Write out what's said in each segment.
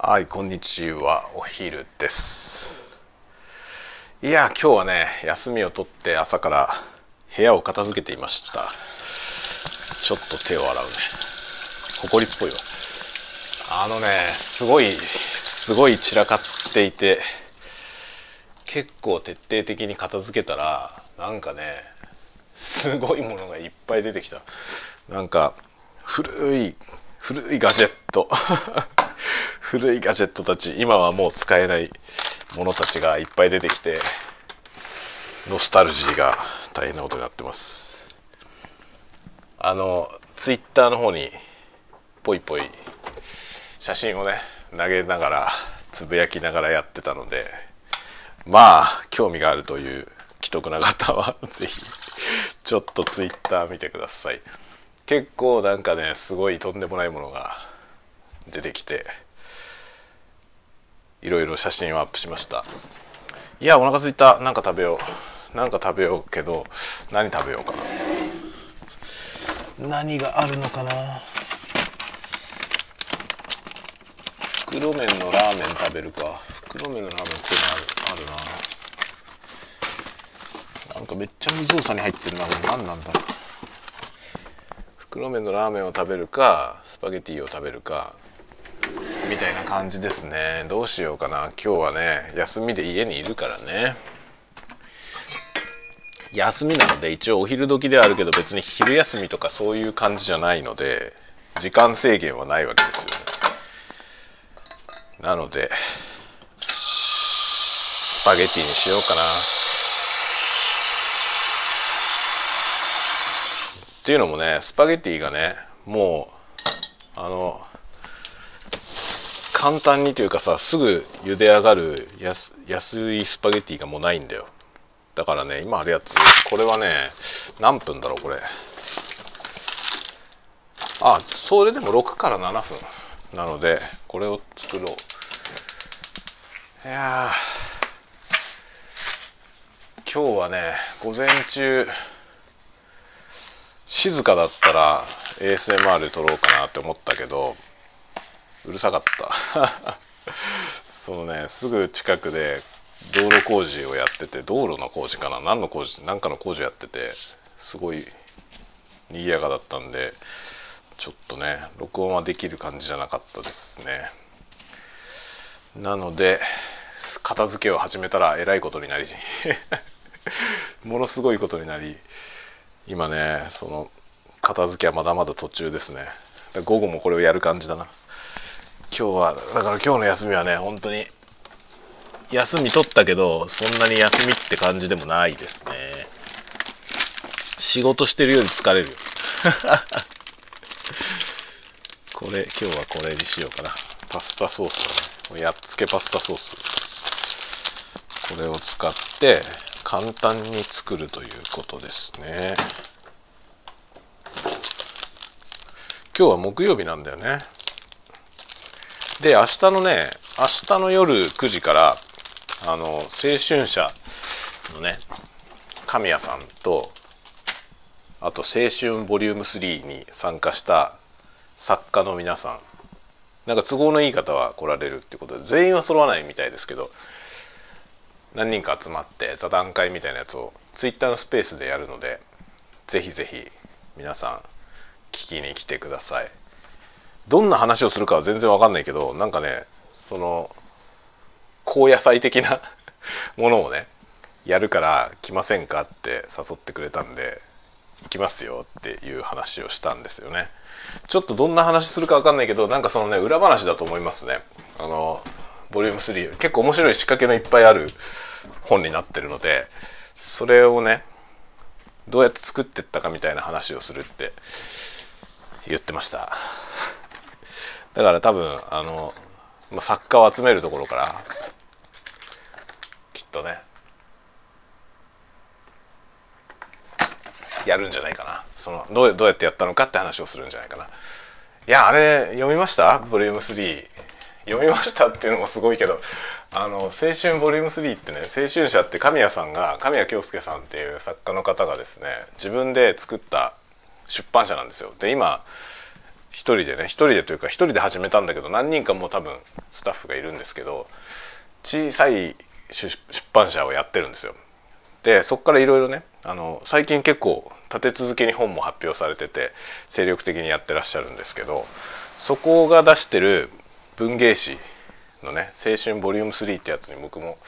はいこんにちは。お昼です。いや今日はね休みを取って朝から部屋を片付けていました。ちょっと手を洗うね。ほこりっぽいわ。あのねすごいすごい散らかっていて結構徹底的に片付けたらなんかねすごいものがいっぱい出てきた。なんか古い古いガジェット。古いガジェットたち今はもう使えないものたちがいっぱい出てきてノスタルジーが大変なことになってます。あのツイッターの方にぽいぽい写真をね投げながらつぶやきながらやってたのでまあ興味があるという既得な方は 是非ちょっとツイッター見てください。結構なんかねすごいとんでもないものが出てきていろいろ写真をアップしました。いやお腹すいた。なんか食べよう。なんか食べようけど何食べようかな。何があるのかな？袋麺のラーメン食べるか。袋麺のラーメンっていうのあるあるな。なんかめっちゃ無造作に入ってるな。これ何なんだろう。袋麺のラーメンを食べるかスパゲティを食べるかみたいな感じですね。どうしようかな。今日はね休みで家にいるからね。休みなので一応お昼時ではあるけど別に昼休みとかそういう感じじゃないので時間制限はないわけですよね。なのでスパゲティにしようかな。っていうのもねスパゲティがねもうあの簡単にというかさすぐ茹で上がる安安いスパゲティがもうないんだよ。だからね今あるやつこれはね何分だろうこれ。あそれでも6から7分なのでこれを作ろう。いや今日はね午前中静かだったら ASMR 撮ろうかなって思ったけどうるさかった。そのねすぐ近くで道路工事をやってて道路の工事かな？何の工事？何かの工事やっててすごい賑やかだったんでちょっとね録音はできる感じじゃなかったですね。なので片付けを始めたらえらいことになり ものすごいことになり今ねその片付けはまだまだ途中ですね。午後もこれをやる感じだな。今日はだから今日の休みはね本当に休み取ったけどそんなに休みって感じでもないですね。仕事してるより疲れる これ今日はこれにしようかな。パスタソースだねやっつけパスタソース。これを使って簡単に作るということですね。今日は木曜日なんだよね。で明日のね明日の夜9時からあの青春社のね神谷さんとあと青春ボリューム3に参加した作家の皆さん。なんか都合のいい方は来られるってことで全員は揃わないみたいですけど何人か集まって座談会みたいなやつをツイッターのスペースでやるのでぜひぜひ皆さん聞きに来てください。どんな話をするかは全然わかんないけどなんかねその高野菜的な ものをねやるから来ませんかって誘ってくれたんで行きますよっていう話をしたんですよね。ちょっとどんな話するか分かんないけどなんかそのね裏話だと思いますね。あのボリューム3結構面白い仕掛けのいっぱいある本になってるのでそれをねどうやって作ってったかみたいな話をするって言ってました。だから多分あの、作家を集めるところからきっとねやるんじゃないかな。そのどうどうやってやったのかって話をするんじゃないかな。いやあれ読みました？ボリューム3読みましたっていうのもすごいけどあの青春ボリューム3ってね青春社って神谷さんが神谷京介さんっていう作家の方がですね自分で作った出版社なんですよ。で今一人でね一人でというか一人で始めたんだけど何人かもう多分スタッフがいるんですけど小さい出版社をやってるんですよ。でそこからいろいろねあの最近結構立て続けに本も発表されてて精力的にやってらっしゃるんですけどそこが出してる文芸誌のね「青春ボリューム3ってやつに僕も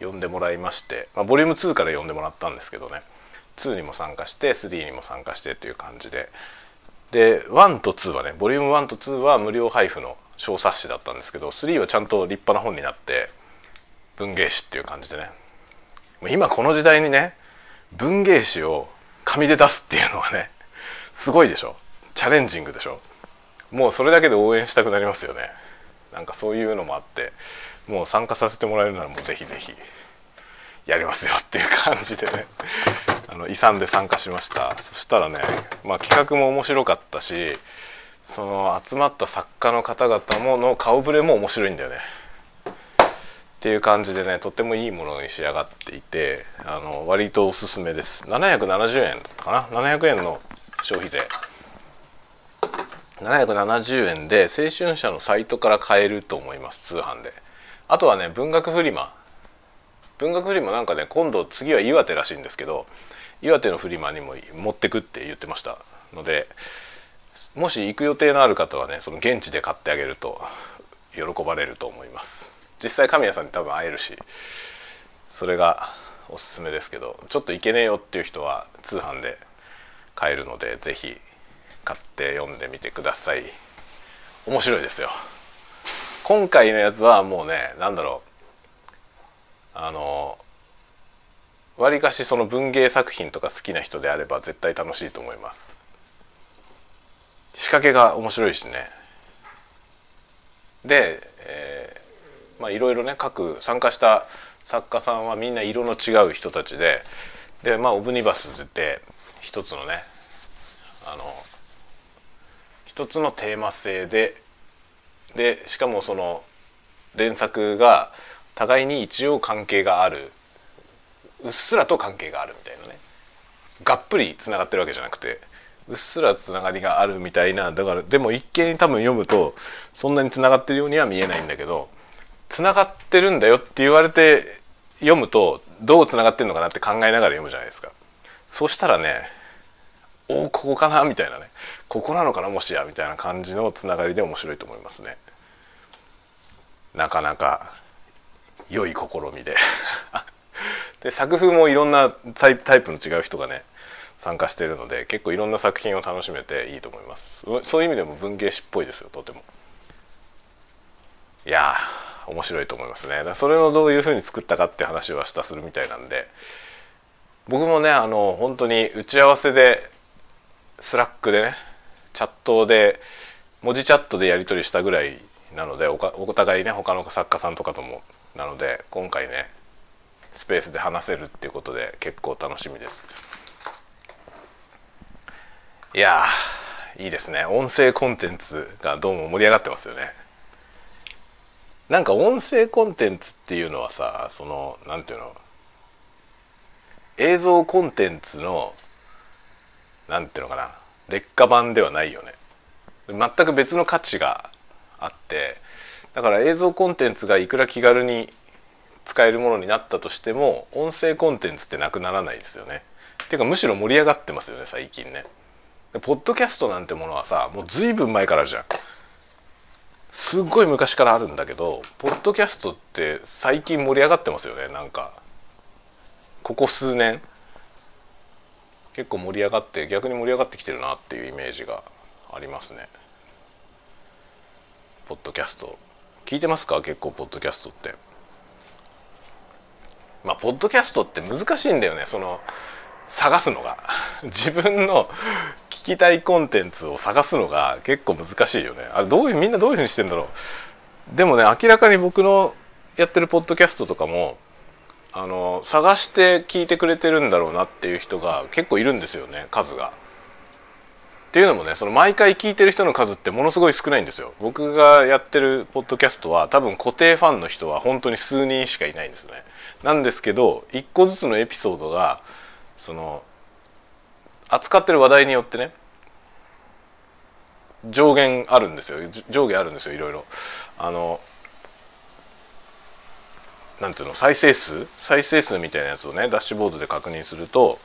呼んでもらいまして、まあ、ボリューム2から呼んでもらったんですけどね2にも参加して3にも参加してっていう感じでで1と2はねボリューム1と2は無料配布の小冊子だったんですけど3はちゃんと立派な本になって文芸誌っていう感じでね。今この時代にね文芸誌を紙で出すっていうのはねすごいでしょ。チャレンジングでしょ。もうそれだけで応援したくなりますよね。なんかそういうのもあってもう参加させてもらえるならもうぜひぜひやりますよっていう感じでね。あの遺産で参加しました。そしたらね、まあ、企画も面白かったしその集まった作家の方々もの顔ぶれも面白いんだよね。っていう感じでねとってもいいものに仕上がっていてあの割とおすすめです。770円かな？700円の消費税。770円で青春社のサイトから買えると思います通販で。あとはね文学フリマ。文学フリマなんかね今度次は岩手らしいんですけど岩手のフリマにも持ってくって言ってましたのでもし行く予定のある方はねその現地で買ってあげると喜ばれると思います。実際神谷さんに多分会えるしそれがおすすめですけどちょっと行けねえよっていう人は通販で買えるので是非買って読んでみてください。面白いですよ。今回のやつはもうね何だろう。あのわりかしその文芸作品とか好きな人であれば絶対楽しいと思います。仕掛けが面白いしね。で、えまあいろいろね各参加した作家さんはみんな色の違う人たちででまあオブニバスで一つのねあの一つのテーマ性ででしかもその連作が互いに一応関係があるうっすらと関係があるみたいなねがっぷりつながってるわけじゃなくてうっすらつながりがあるみたいなだからでも一見多分読むとそんなにつながってるようには見えないんだけどつながってるんだよって言われて読むとどうつながってんのかなって考えながら読むじゃないですか。そしたらねおここかなみたいなねここなのかなもしやみたいな感じのつながりで面白いと思いますね。なかなか良い試みでで作風もいろんなタイプの違う人がね参加してるので結構いろんな作品を楽しめていいと思います。そういう意味でも文芸誌っぽいですよとても。いや面白いと思いますね。それをどういうふうに作ったかって話はしたするみたいなんで。僕もねあの本当に打ち合わせで Slack でねチャットで文字チャットでやり取りしたぐらいなのでお互いね他の作家さんとかともなので今回ねスペースで話せるっていうことで結構楽しみです。いやいいですね。音声コンテンツがどうも盛り上がってますよね。なんか音声コンテンツっていうのはさその何ていうの？映像コンテンツの何ていうのかな？劣化版ではないよね。全く別の価値があってだから映像コンテンツがいくら気軽に使えるものになったとしても音声コンテンツってなくならないですよね。っていうかむしろ盛り上がってますよね最近ね。ポッドキャストなんてものはさもう随分前からじゃん。すっごい昔からあるんだけどポッドキャストって最近盛り上がってますよねなんかここ数年結構盛り上がって逆に盛り上がってきてるなっていうイメージがありますねポッドキャスト聞いてますか？結構ポッドキャストってまあポッドキャストって難しいんだよねその探すのが 自分の聞きたいコンテンツを探すのが結構難しいよねあれどういうみんなどういうふうにしてんだろうでもね明らかに僕のやってるポッドキャストとかもあの探して聞いてくれてるんだろうなっていう人が結構いるんですよね数が。っていうのもねその毎回聞いてる人の数ってものすごい少ないんですよ。僕がやってるポッドキャストは多分固定ファンの人は本当に数人しかいないんですね。なんですけど一個ずつのエピソードがその扱ってる話題によってね上限あるんですよ。上下あるんですよいろいろ。あのなんていうの再生数？再生数みたいなやつをねダッシュボードで確認すると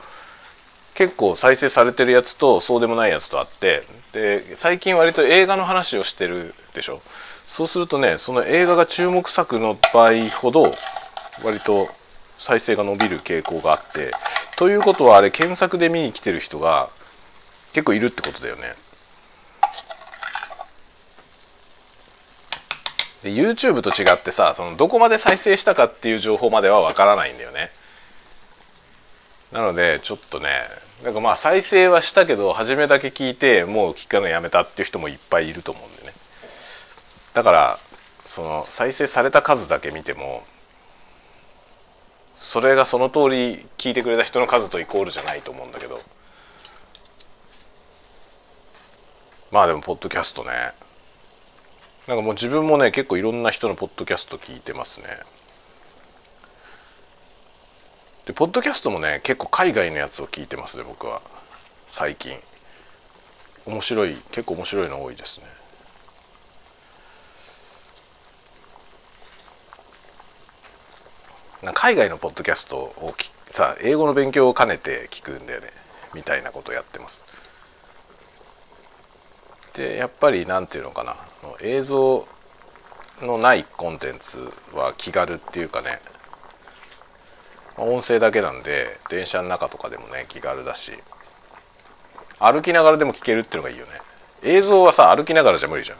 結構再生されてるやつとそうでもないやつとあってで最近割と映画の話をしてるでしょ。そうするとねその映画が注目作の場合ほど割と再生が伸びる傾向があってということはあれ検索で見に来てる人が結構いるってことだよね。で YouTube と違ってさそのどこまで再生したかっていう情報まではわからないんだよね。なのでちょっとねなんかまあ再生はしたけど初めだけ聞いてもう聞くのやめたっていう人もいっぱいいると思うんでね。だからその再生された数だけ見てもそれがその通り聞いてくれた人の数とイコールじゃないと思うんだけど。まあでもポッドキャストね。なんかもう自分もね結構いろんな人のポッドキャスト聞いてますね。でポッドキャストもね結構海外のやつを聞いてますね僕は。最近。面白い結構面白いの多いですね。海外のポッドキャストをさ英語の勉強を兼ねて聞くんだよね。みたいなことをやってます。でやっぱり何て言うのかな。映像のないコンテンツは気軽っていうかね。音声だけなんで電車の中とかでもね気軽だし。歩きながらでも聞けるっていうのがいいよね。映像はさ歩きながらじゃ無理じゃん、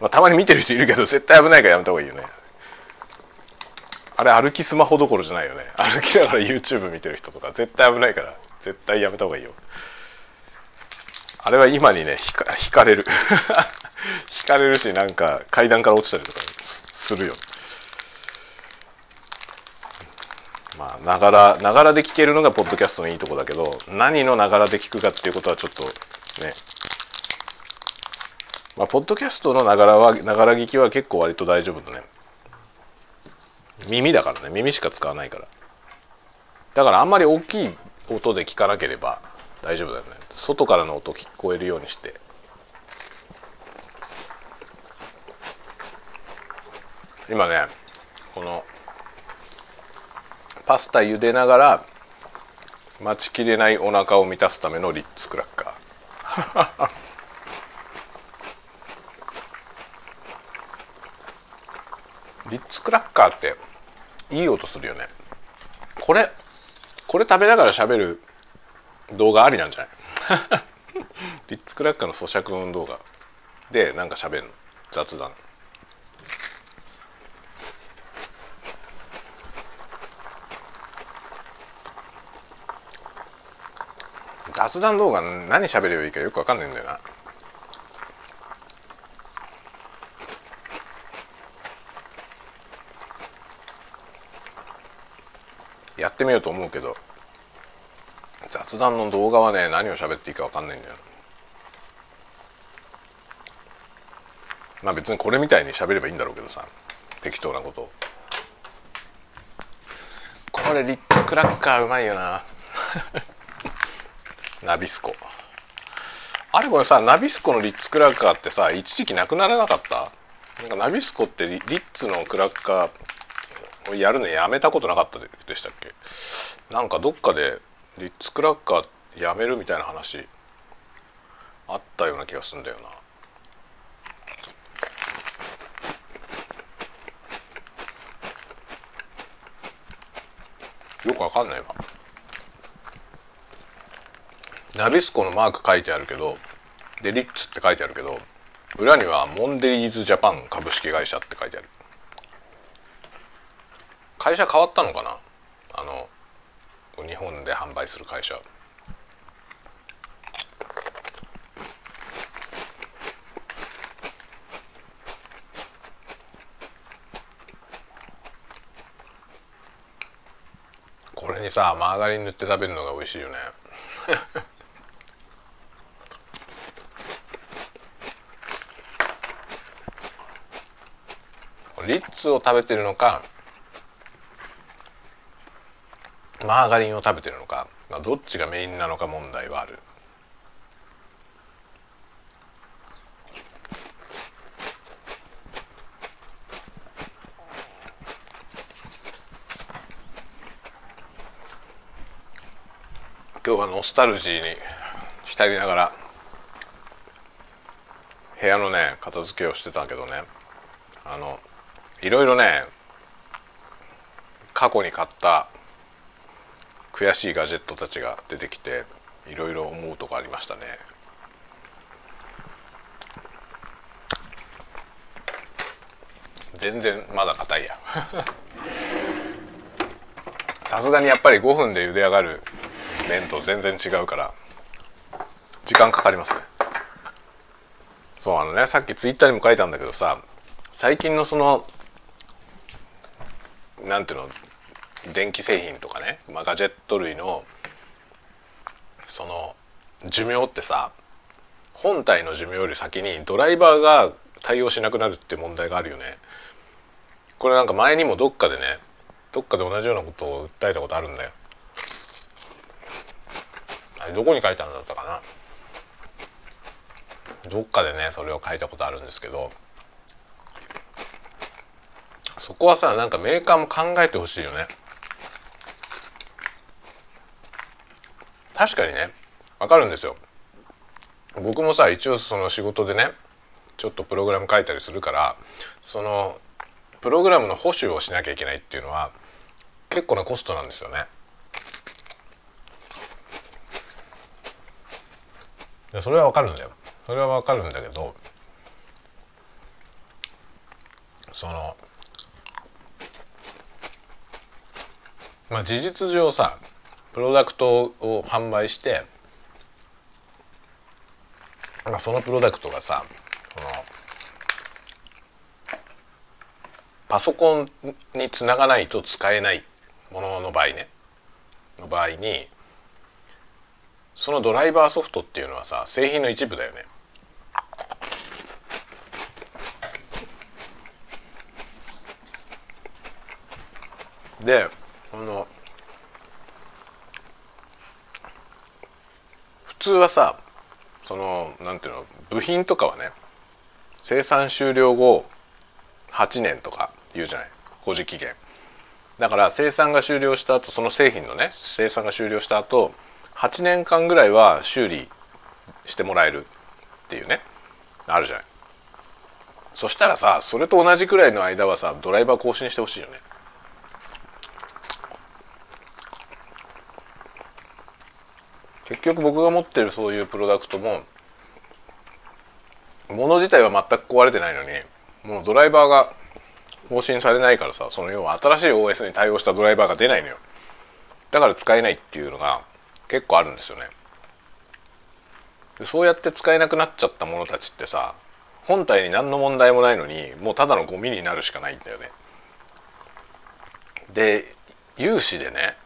まあ、たまに見てる人いるけど絶対危ないからやめた方がいいよね。あれ歩きスマホどころじゃないよね。歩きながら YouTube 見てる人とか。絶対危ないから。絶対やめた方がいいよ。あれは今にね引かれる。引かれるしなんか階段から落ちたりとかするよ。まあながらながらで聞けるのがポッドキャストのいいとこだけど何のながらで聞くかっていうことはちょっとね。まあポッドキャストのながらはながら聞きは結構割と大丈夫だね。耳だからね。耳しか使わないから。だからあんまり大きい音で聞かなければ大丈夫だよね。外からの音聞こえるようにして。今ねこのパスタ茹でながら待ちきれないお腹を満たすためのリッツクラッカー。リッツクラッカーっていい音するよね。これこれ食べながら喋る動画ありなんじゃない？リッツクラッカーの咀嚼音動画。でなんか喋るの。雑談。雑談動画何喋ればいいかよく分かんないんだよな。ってみようと思うけど雑談の動画はね何を喋っていいか分かんないんだよ。まあ別にこれみたいに喋ればいいんだろうけどさ適当なこと。これリッツクラッカーうまいよな。ナビスコ。あれこれさナビスコのリッツクラッカーってさ一時期なくならなかった？なんかナビスコってリッツのクラッカーやるのやめたことなかったでしたっけ？なんかどっかでリッツクラッカーやめるみたいな話あったような気がするんだよな。よくわかんないわ。ナビスコのマーク書いてあるけどでリッツって書いてあるけど裏にはモンデリーズジャパン株式会社って書いてある。会社変わったのかな？あの日本で販売する会社。これにさマーガリン塗って食べるのが美味しいよね。リッツを食べてるのかマーガリンを食べてるのかどっちがメインなのか問題はある。今日はノスタルジーに浸りながら部屋のね片付けをしてたけどねあのいろいろね過去に買った悔しいガジェットたちが出てきていろいろ思うとこありましたね。全然まだ硬いや。さすがにやっぱり5分で茹で上がる麺と全然違うから時間かかりますね。そうあのねさっきツイッターにも書いたんだけどさ最近のそのなんていうの電気製品とかね、まあ、ガジェット類のその寿命ってさ本体の寿命より先にドライバーが対応しなくなるって問題があるよね。これなんか前にもどっかでねどっかで同じようなことを訴えたことあるんだよ。あれどこに書いたんだったかな？どっかでねそれを書いたことあるんですけどそこはさなんかメーカーも考えてほしいよね。確かにねわかるんですよ僕もさ一応その仕事でねちょっとプログラム書いたりするからそのプログラムの保守をしなきゃいけないっていうのは結構なコストなんですよね。それはわかるんだよ。それはわかるんだけどそのまあ事実上さプロダクトを販売して、まあ、そのプロダクトがさパソコンにつながないと使えないものの場合ねの場合にそのドライバーソフトっていうのはさ製品の一部だよね。でこの通はさそのなんていうの部品とかはね生産終了後8年とか言うじゃない保持期限。だから生産が終了した後その製品のね生産が終了した後8年間ぐらいは修理してもらえるっていうねあるじゃない。そしたらさそれと同じくらいの間はさドライバー更新してほしいよね。結局僕が持ってるそういうプロダクトも物自体は全く壊れてないのにもうドライバーが更新されないからさその要は新しい OS に対応したドライバーが出ないのよ。だから使えないっていうのが結構あるんですよね。そうやって使えなくなっちゃったものたちってさ本体に何の問題もないのにもうただのゴミになるしかないんだよね。で有志でね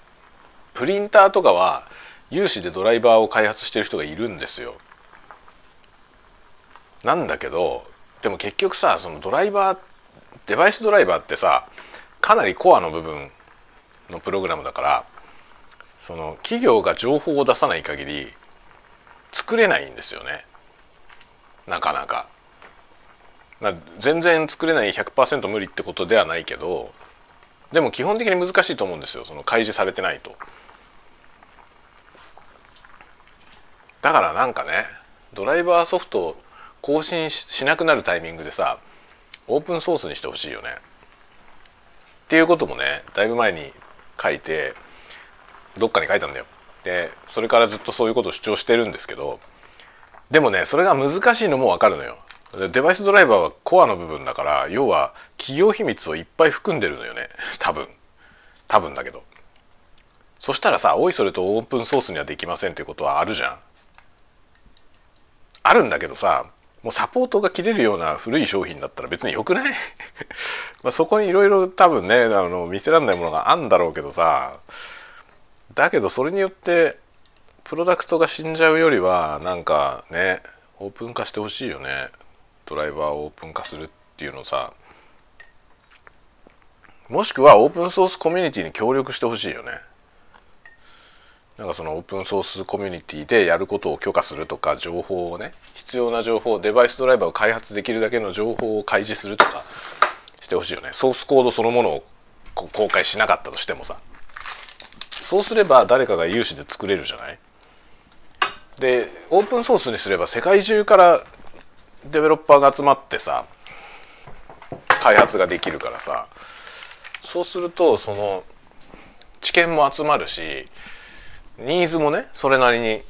プリンターとかは有志でドライバーを開発してる人がいるんですよ。なんだけどでも結局さそのドライバーデバイスドライバーってさかなりコアの部分のプログラムだからその企業が情報を出さない限り作れないんですよねなかなか。まあ、全然作れない100%無理ってことではないけどでも基本的に難しいと思うんですよその開示されてないと。だからなんかねドライバーソフトを更新しなくなるタイミングでさオープンソースにしてほしいよね。っていうこともねだいぶ前に書いてどっかに書いたんだよ。でそれからずっとそういうことを主張してるんですけどでもねそれが難しいのも分かるのよ。デバイスドライバーはコアの部分だから要は企業秘密をいっぱい含んでるのよね多分多分だけどそしたらさおいそれとオープンソースにはできませんってことはあるじゃんあるんだけどさもうサポートが切れるような古い商品だったら別によくない？まそこにいろいろ多分ねあの見せらんないものがあんだろうけどさだけどそれによってプロダクトが死んじゃうよりはなんかねオープン化してほしいよね。ドライバーをオープン化するっていうのさ。もしくはオープンソースコミュニティに協力してほしいよね。なんかそのオープンソースコミュニティでやることを許可するとか情報をね必要な情報デバイスドライバーを開発できるだけの情報を開示するとかしてほしいよね。ソースコードそのものを公開しなかったとしてもさ。そうすれば誰かが有志で作れるじゃない？でオープンソースにすれば世界中からデベロッパーが集まってさ開発ができるからさ。そうするとその知見も集まるしニーズもねそれなりに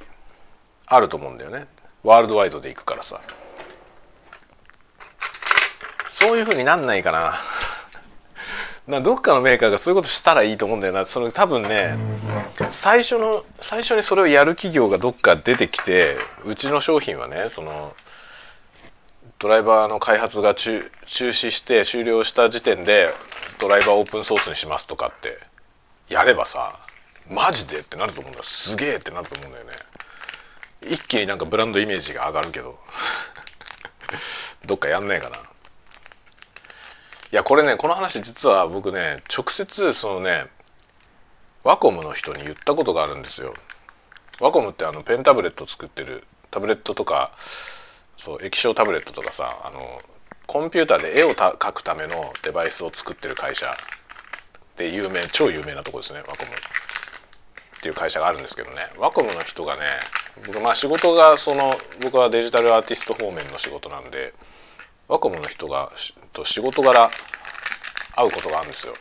あると思うんだよね。ワールドワイドでいくからさ。そういうふうになんないかな。などっかのメーカーがそういうことしたらいいと思うんだよな。その多分ね最初の最初にそれをやる企業がどっか出てきてうちの商品はねそのドライバーの開発が中中止して終了した時点でドライバーオープンソースにしますとかってやればさマジで？ってなると思うんだすげえってなると思うんだよね。一気になんかブランドイメージが上がるけど。どっかやんないかな。いやこれねこの話実は僕ね直接そのねワコムの人に言ったことがあるんですよ。ワコムってあのペンタブレット作ってるタブレットとかそう液晶タブレットとかさあのコンピューターで絵を描くためのデバイスを作ってる会社で有名超有名なとこですねワコム。っていう会社があるんですけどねワコムの人がね僕まあ仕事がその僕はデジタルアーティスト方面の仕事なんでワコムの人がと仕事柄会うことがあるんですよ。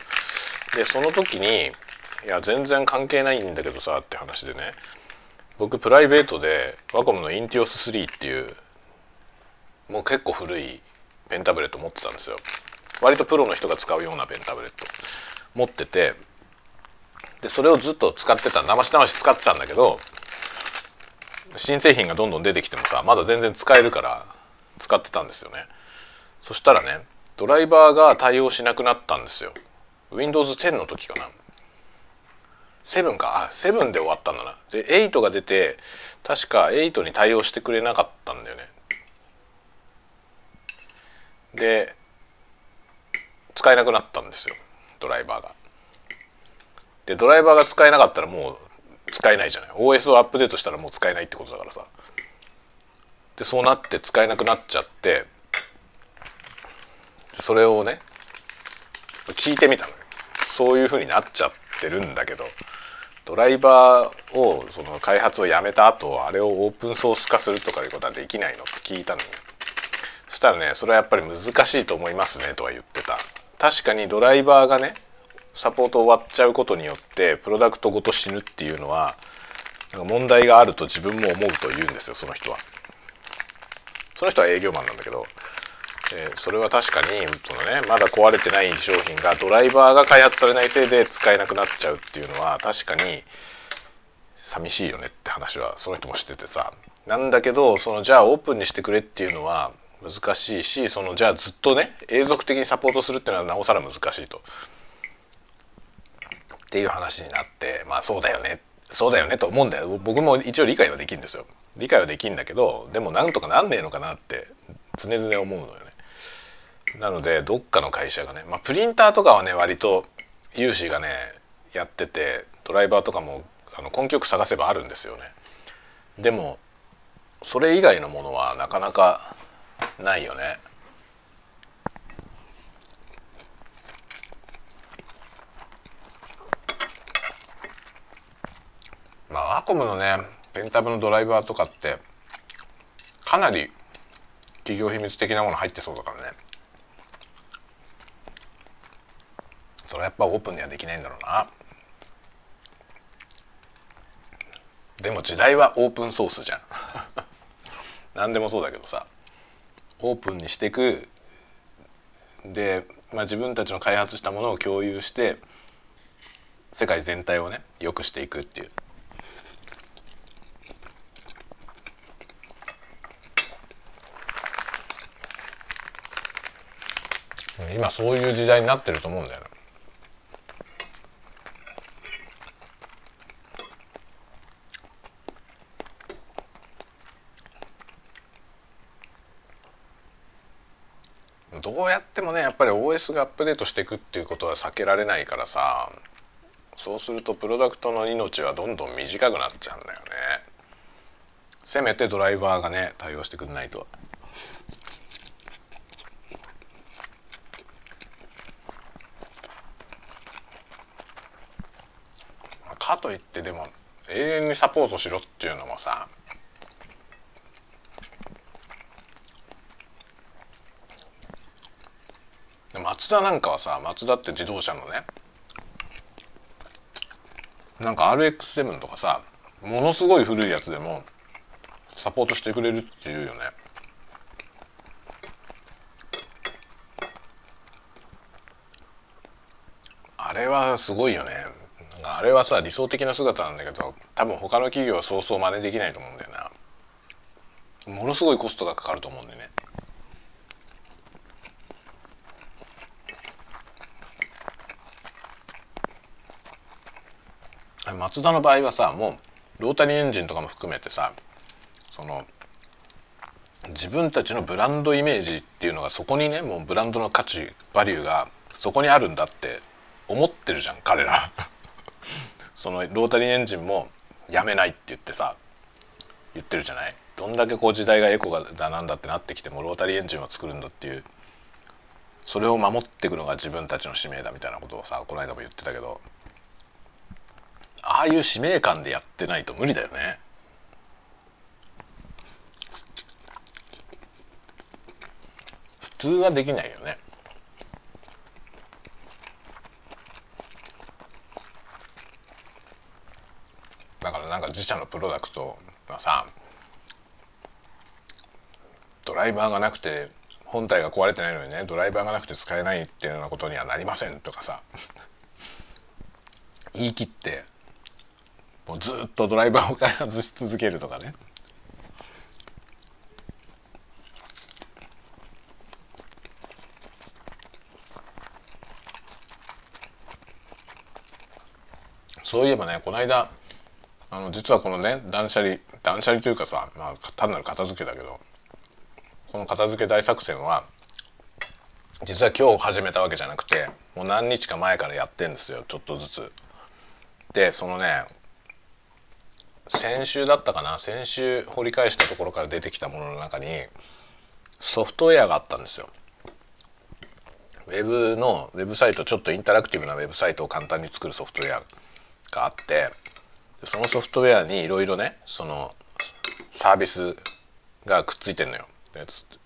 でその時に「いや全然関係ないんだけどさ」って話でね僕プライベートでワコムのインティオス3っていうもう結構古いペンタブレット持ってたんですよ。割とプロの人が使うようなペンタブレット持っててでそれをずっと使ってた生し生し使ってたんだけど新製品がどんどん出てきてもさまだ全然使えるから使ってたんですよね。そしたらねドライバーが対応しなくなったんですよ。Windows 10の時かな。7か。あ7で終わったんだな。で8が出て確か8に対応してくれなかったんだよね。で使えなくなったんですよ。ドライバーが。でドライバーが使えなかったらもう使えないじゃない。OS をアップデートしたらもう使えないってことだからさ。でそうなって使えなくなっちゃってそれをね聞いてみたのよ。そういうふうになっちゃってるんだけどドライバーをその開発をやめた後あれをオープンソース化するとかいうことはできないのって聞いたのよ。そしたらねそれはやっぱり難しいと思いますねとは言ってた。確かにドライバーがねサポート終わっちゃうことによってプロダクトごと死ぬっていうのはなんか問題があると自分も思うと言うんですよその人はその人は営業マンなんだけどえそれは確かにその、ね、まだ壊れてない商品がドライバーが開発されないせいで使えなくなっちゃうっていうのは確かに寂しいよねって話はその人も知っててさなんだけどそのじゃあオープンにしてくれっていうのは難しいしそのじゃあずっとね永続的にサポートするっていうのはなおさら難しいと。っていう話になってまあそうだよね。そうだよねと思うんだよ。僕も一応理解はできるんですよ。理解はできるんだけどでもなんとかなんねえのかなって常々思うのよね。なのでどっかの会社がね、まあ、プリンターとかはね割と有志がねやっててドライバーとかもあの根拠探せばあるんですよね。でもそれ以外のものはなかなかないよね。まあアコムのねペンタブのドライバーとかってかなり企業秘密的なもの入ってそうだからね。それはやっぱオープンにはできないんだろうな。でも時代はオープンソースじゃん。何でもそうだけどさ。オープンにしていく。で、まあ、自分たちの開発したものを共有して世界全体をね良くしていくっていう。今そういう時代になってると思うんだよねどうやってもねやっぱり OS がアップデートしていくっていうことは避けられないからさそうするとプロダクトの命はどんどん短くなっちゃうんだよね。せめてドライバーがね対応してくんないと。かといってでも永遠にサポートしろっていうのもさ。マツダなんかはさマツダって自動車のねなんか RX7 とかさものすごい古いやつでもサポートしてくれるっていうよね。あれはすごいよね。あれはさ理想的な姿なんだけど多分他の企業はそうそう真似できないと思うんだよな。ものすごいコストがかかると思うんでね。マツダの場合はさもうロータリーエンジンとかも含めてさその自分たちのブランドイメージっていうのがそこにねもうブランドの価値バリューがそこにあるんだって思ってるじゃん彼ら。そのロータリーエンジンもやめないって言ってさ言ってるじゃない？どんだけこう時代がエコだなんだってなってきてもロータリーエンジンを作るんだっていうそれを守っていくのが自分たちの使命だみたいなことをさこの間も言ってたけどああいう使命感でやってないと無理だよね。普通はできないよね。だからなんか自社のプロダクトがさドライバーがなくて本体が壊れてないのにねドライバーがなくて使えないっていうようなことにはなりませんとかさ 言い切ってもうずっとドライバーを開発し続けるとかね。そういえばねこの間あの実はこのね断捨離断捨離というかさ、まあ、単なる片付けだけどこの片付け大作戦は実は今日始めたわけじゃなくてもう何日か前からやってんですよちょっとずつ。でそのね先週だったかな先週掘り返したところから出てきたものの中にソフトウェアがあったんですよ。ウェブのウェブサイトちょっとインタラクティブなウェブサイトを簡単に作るソフトウェアがあってそのソフトウェアにいろいろねそのサービスがくっついてんのよ。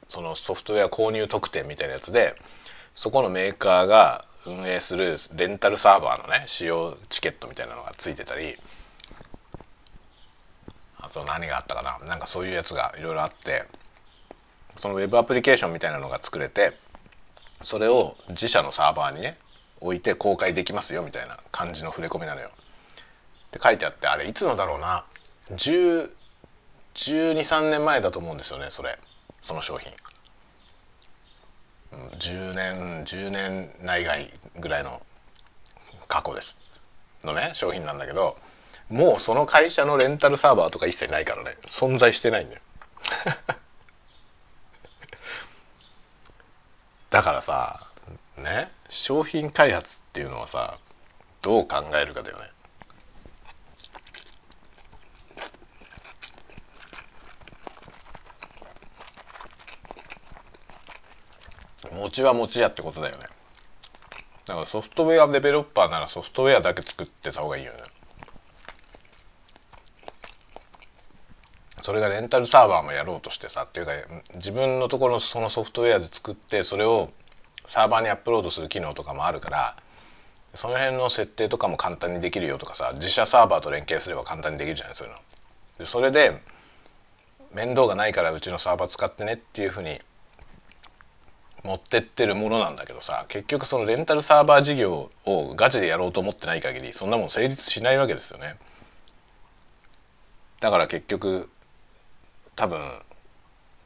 そのソフトウェア購入特典みたいなやつでそこのメーカーが運営するレンタルサーバーのね使用チケットみたいなのがついてたりあと何があったかななんかそういうやつがいろいろあってそのウェブアプリケーションみたいなのが作れてそれを自社のサーバーにね置いて公開できますよみたいな感じの触れ込みなのよ。って書いてあってあれいつのだろうな。101213年前だと思うんですよねそれ。その商品。10年10年内外ぐらいの過去です。のね商品なんだけどもうその会社のレンタルサーバーとか一切ないからね。存在してないんだよ。だからさね商品開発っていうのはさどう考えるかだよね。餅は餅やってことだよねだからソフトウェアデベロッパーならソフトウェアだけ作ってた方がいいよねそれがレンタルサーバーもやろうとしてさっていうか自分のところそのソフトウェアで作ってそれをサーバーにアップロードする機能とかもあるからその辺の設定とかも簡単にできるよとかさ自社サーバーと連携すれば簡単にできるじゃないそういうの。でそれで面倒がないからうちのサーバー使ってねっていうふうに持ってってるものなんだけどさ結局そのレンタルサーバー事業をガチでやろうと思ってない限りそんなもん成立しないわけですよね。だから結局多分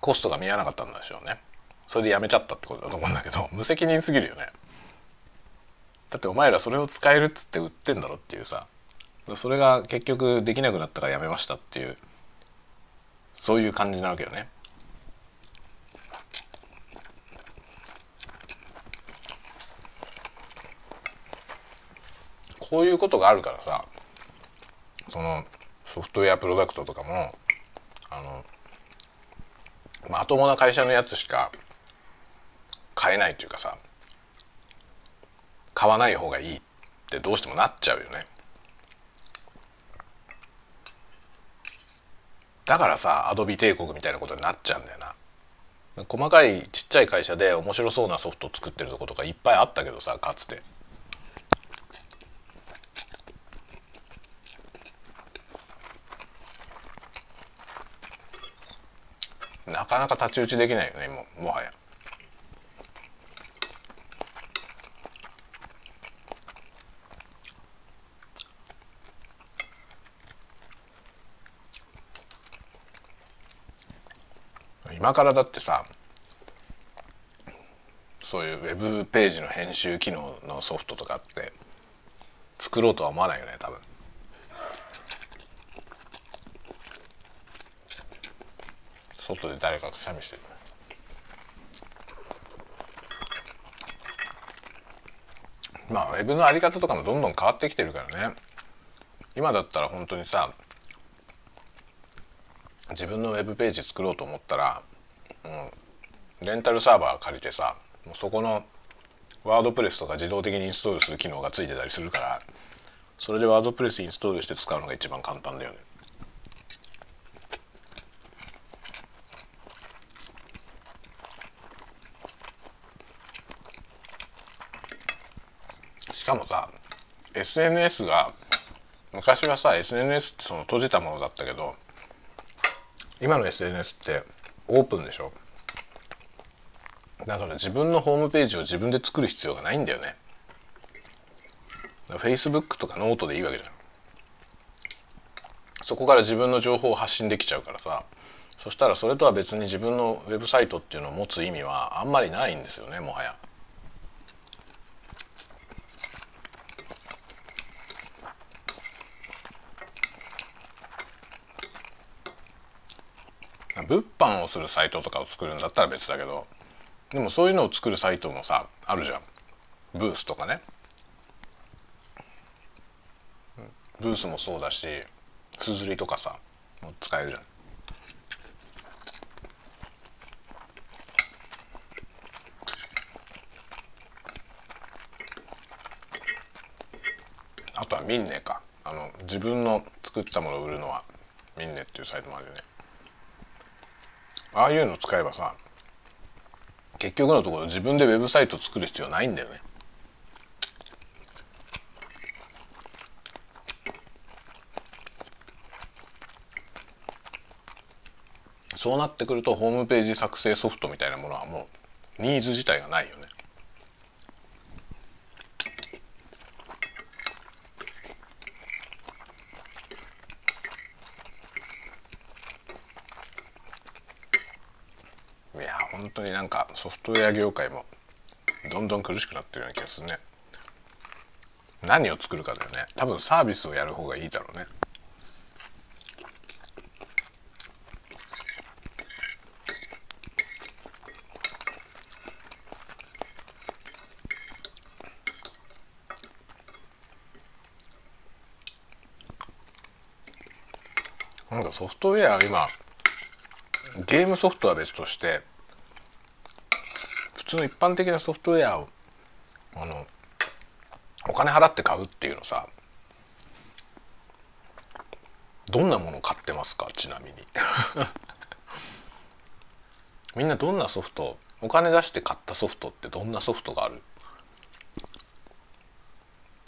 コストが見合わなかったんでしょうね。それでやめちゃったってことだと思うんだけど無責任すぎるよね。だってお前らそれを使えるっつって売ってんだろっていうさそれが結局できなくなったからやめましたっていうそういう感じなわけよね。こういうことがあるからさそのソフトウェアプロダクトとかもあのまともな会社のやつしか買えないっていうかさ買わない方がいいってどうしてもなっちゃうよね。だからさアドビ帝国みたいなことになっちゃうんだよな。細かいちっちゃい会社で面白そうなソフト作ってるとことかいっぱいあったけどさかつて。なかなか太刀打ちできないよねももはや。今からだってさそういうウェブページの編集機能のソフトとかって作ろうとは思わないよね多分。外で誰かくしゃみしてるまあウェブのあり方とかもどんどん変わってきてるからね今だったら本当にさ自分のウェブページ作ろうと思ったら、うん、レンタルサーバー借りてさもうそこのワードプレスとか自動的にインストールする機能がついてたりするからそれでワードプレスインストールして使うのが一番簡単だよね。しかもさ SNS が昔はさ SNS ってその閉じたものだったけど今の SNS ってオープンでしょ？だから自分のホームページを自分で作る必要がないんだよね。Facebook とかノートでいいわけじゃん。そこから自分の情報を発信できちゃうからさ。そしたらそれとは別に自分のウェブサイトっていうのを持つ意味はあんまりないんですよねもはや。物販をするサイトとかを作るんだったら別だけどでもそういうのを作るサイトもさあるじゃん。ブースとかね。ブースもそうだしすずりとかさも使えるじゃん。あとはミンネか。あの自分の作ったものを売るのはミンネっていうサイトもあるよね。ああいうの使えばさ結局のところ自分でウェブサイト作る必要ないんだよね。そうなってくるとホームページ作成ソフトみたいなものはもうニーズ自体がないよね。当にんかソフトウェア業界もどんどん苦しくなってるような気がするね。何を作るかだよね。多分サービスをやる方がいいだろうね。なんかソフトウェア今ゲームソフトは別として通の一般的なソフトウェアをあのお金払って買うっていうのさどんなもの買ってますか？ちなみに。みんなどんなソフトお金出して買ったソフトってどんなソフトがある？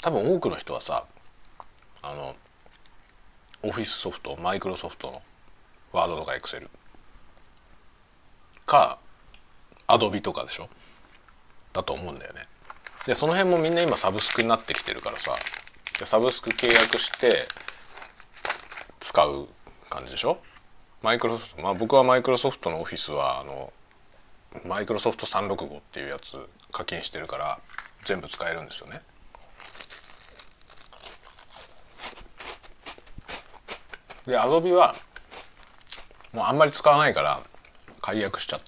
多分多くの人はさあのオフィスソフトマイクロソフトのワードとかエクセル。かアドビとかでしょ？だと思うんだよね。でその辺もみんな今サブスクになってきてるからさサブスク契約して使う感じでしょ？マイクロソフトまあ僕はマイクロソフトのオフィスはあのマイクロソフト365っていうやつ課金してるから全部使えるんですよね。でアドビはもうあんまり使わないから解約しちゃっ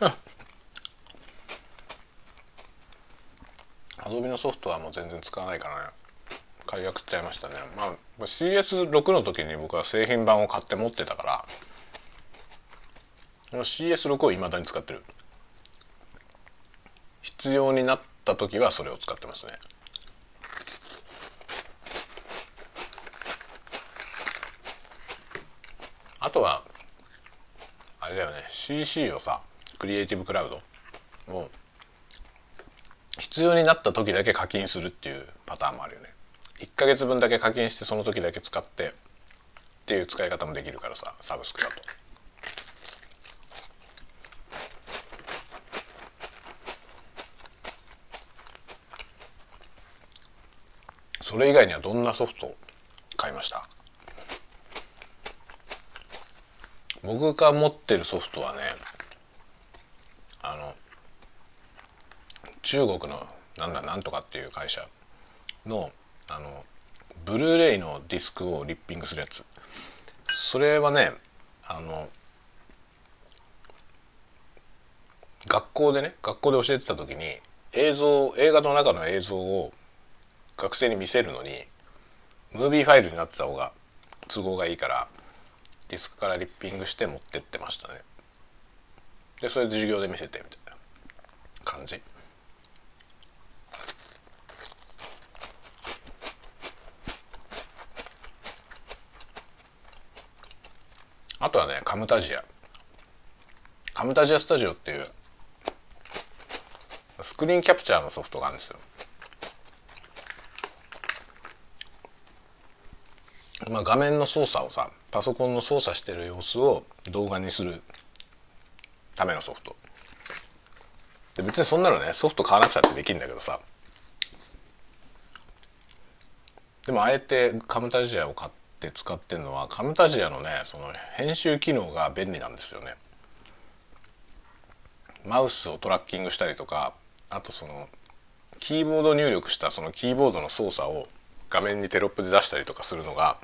たアドビのソフトはもう全然使わないからね。解約しちゃいましたね。まあ CS6 の時に僕は製品版を買って持ってたから。CS6 をいまだに使ってる。必要になった時はそれを使ってますね。あとはあれだよね。CC をさクリエイティブクラウドを必要になった時だけ課金するっていうパターンもあるよね1ヶ月分だけ課金してその時だけ使ってっていう使い方もできるからさサブスクだと。それ以外にはどんなソフトを買いました？僕が持ってるソフトはねあの中国のなんだなんとかっていう会社のあのブルーレイのディスクをリッピングするやつ。それはねあの学校でね学校で教えてた時に映像映画の中の映像を学生に見せるのにムービーファイルになってた方が都合がいいからディスクからリッピングして持ってってましたね。でそれで授業で見せてみたいな感じ。あとはねカムタジア。カムタジアスタジオっていうスクリーンキャプチャーのソフトがあるんですよ。まあ、画面の操作をさパソコンの操作してる様子を動画にするためのソフト。で別にそんなのねソフト買わなくちゃってできるんだけどさ。でもあえてカムタジアを買って使ってるのはカムタジアのねその編集機能が便利なんですよねマウスをトラッキングしたりとかあとそのキーボード入力したそのキーボードの操作を画面にテロップで出したりとかするのが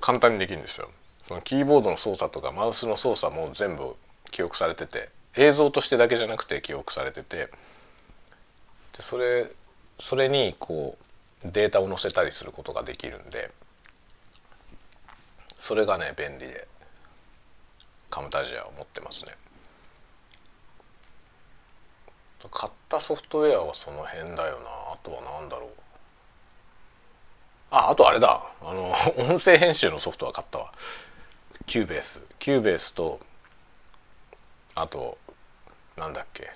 簡単にできるんですよ。そのキーボードの操作とかマウスの操作も全部記憶されてて映像としてだけじゃなくて記憶されててでそれそれにこうデータを載せたりすることができるんでそれがね便利でカムタジアを持ってますね。買ったソフトウェアはその辺だよな。あとは何だろう。ああとあれだ。あの 音声編集のソフトは買ったわ。 Cubase Cubase とあとなんだっけ。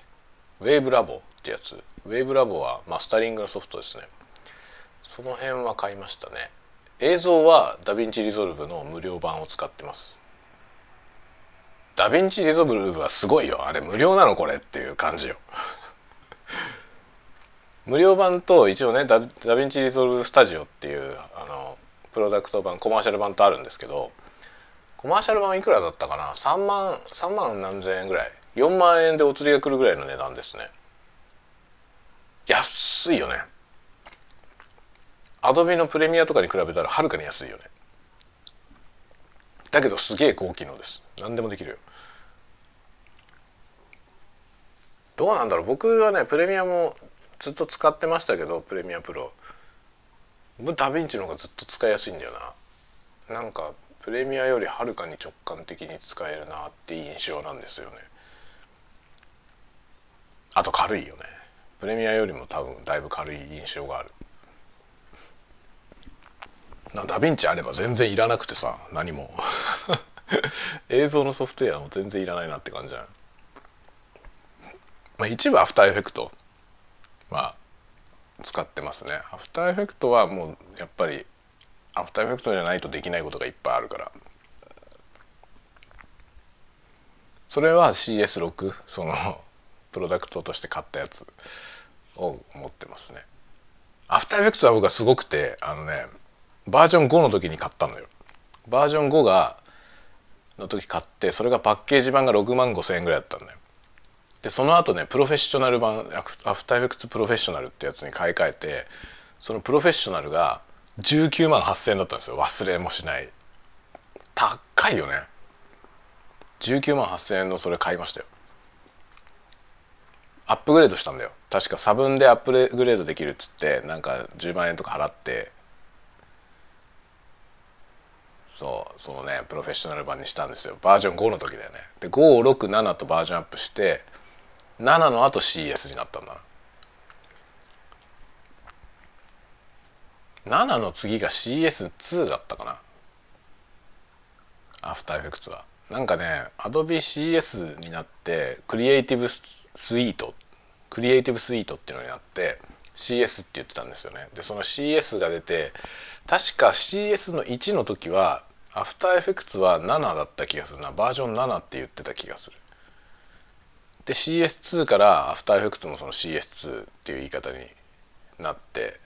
WaveLab ってやつ。 WaveLab はマスタリングのソフトですね。その辺は買いましたね。映像は DaVinci Resolve の無料版を使ってます。 DaVinci Resolve はすごいよ。あれ無料なのこれっていう感じよ。無料版と一応ねダ DaVinci Resolve Studio っていうあのプロダクト版コマーシャル版とあるんですけどコマーシャル版いくらだったかな？3万3万何千円ぐらい。4万円でお釣りが来るぐらいの値段ですね。安いよね。 Adobe のプレミアとかに比べたらはるかに安いよね。だけどすげえ高機能です。何でもできるよ。どうなんだろう。僕はねプレミアもずっと使ってましたけどプレミアプロ。ダヴィンチの方がずっと使いやすいんだよな。なんかプレミアよりはるかに直感的に使えるなっていう印象なんですよね。あと軽いよね。プレミアよりも多分だいぶ軽い印象がある。ダヴィンチあれば全然いらなくてさ何も。映像のソフトウェアも全然いらないなって感じじゃないまあ一部 After Effects まあ使ってますね。 After Effects はもうやっぱり After Effects じゃないとできないことがいっぱいあるから。それは CS6 そのプロダクトとして買ったやつを持ってますね。 After Effects は僕はすごくてあのねバージョン5の時に買ったのよ。バージョン5がの時買ってそれがパッケージ版が6万5千円ぐらいだったんだよ。でその後ねプロフェッショナル版アフターエフェクツプロフェッショナルってやつに買い替えてそのプロフェッショナルが19万8,000円だったんですよ。忘れもしない。高いよね。19万8,000円のそれ買いましたよ。アップグレードしたんだよ。確か差分でアップグレードできるっつってなんか10万円とか払ってそうそのねプロフェッショナル版にしたんですよ。バージョン5の時だよね。で567とバージョンアップして7の後 CS になったんだな。7の次が CS2 だったかな。アフターエフェクツは。なんかね AdobeCS になってクリエイティブスイートクリエイティブスイートっていうのになって CS って言ってたんですよね。でその CS が出て確か CS の1の時はアフターエフェクツは7だった気がするな。バージョン7って言ってた気がする。で CS2 からアフターエフェクツもその CS2 っていう言い方になって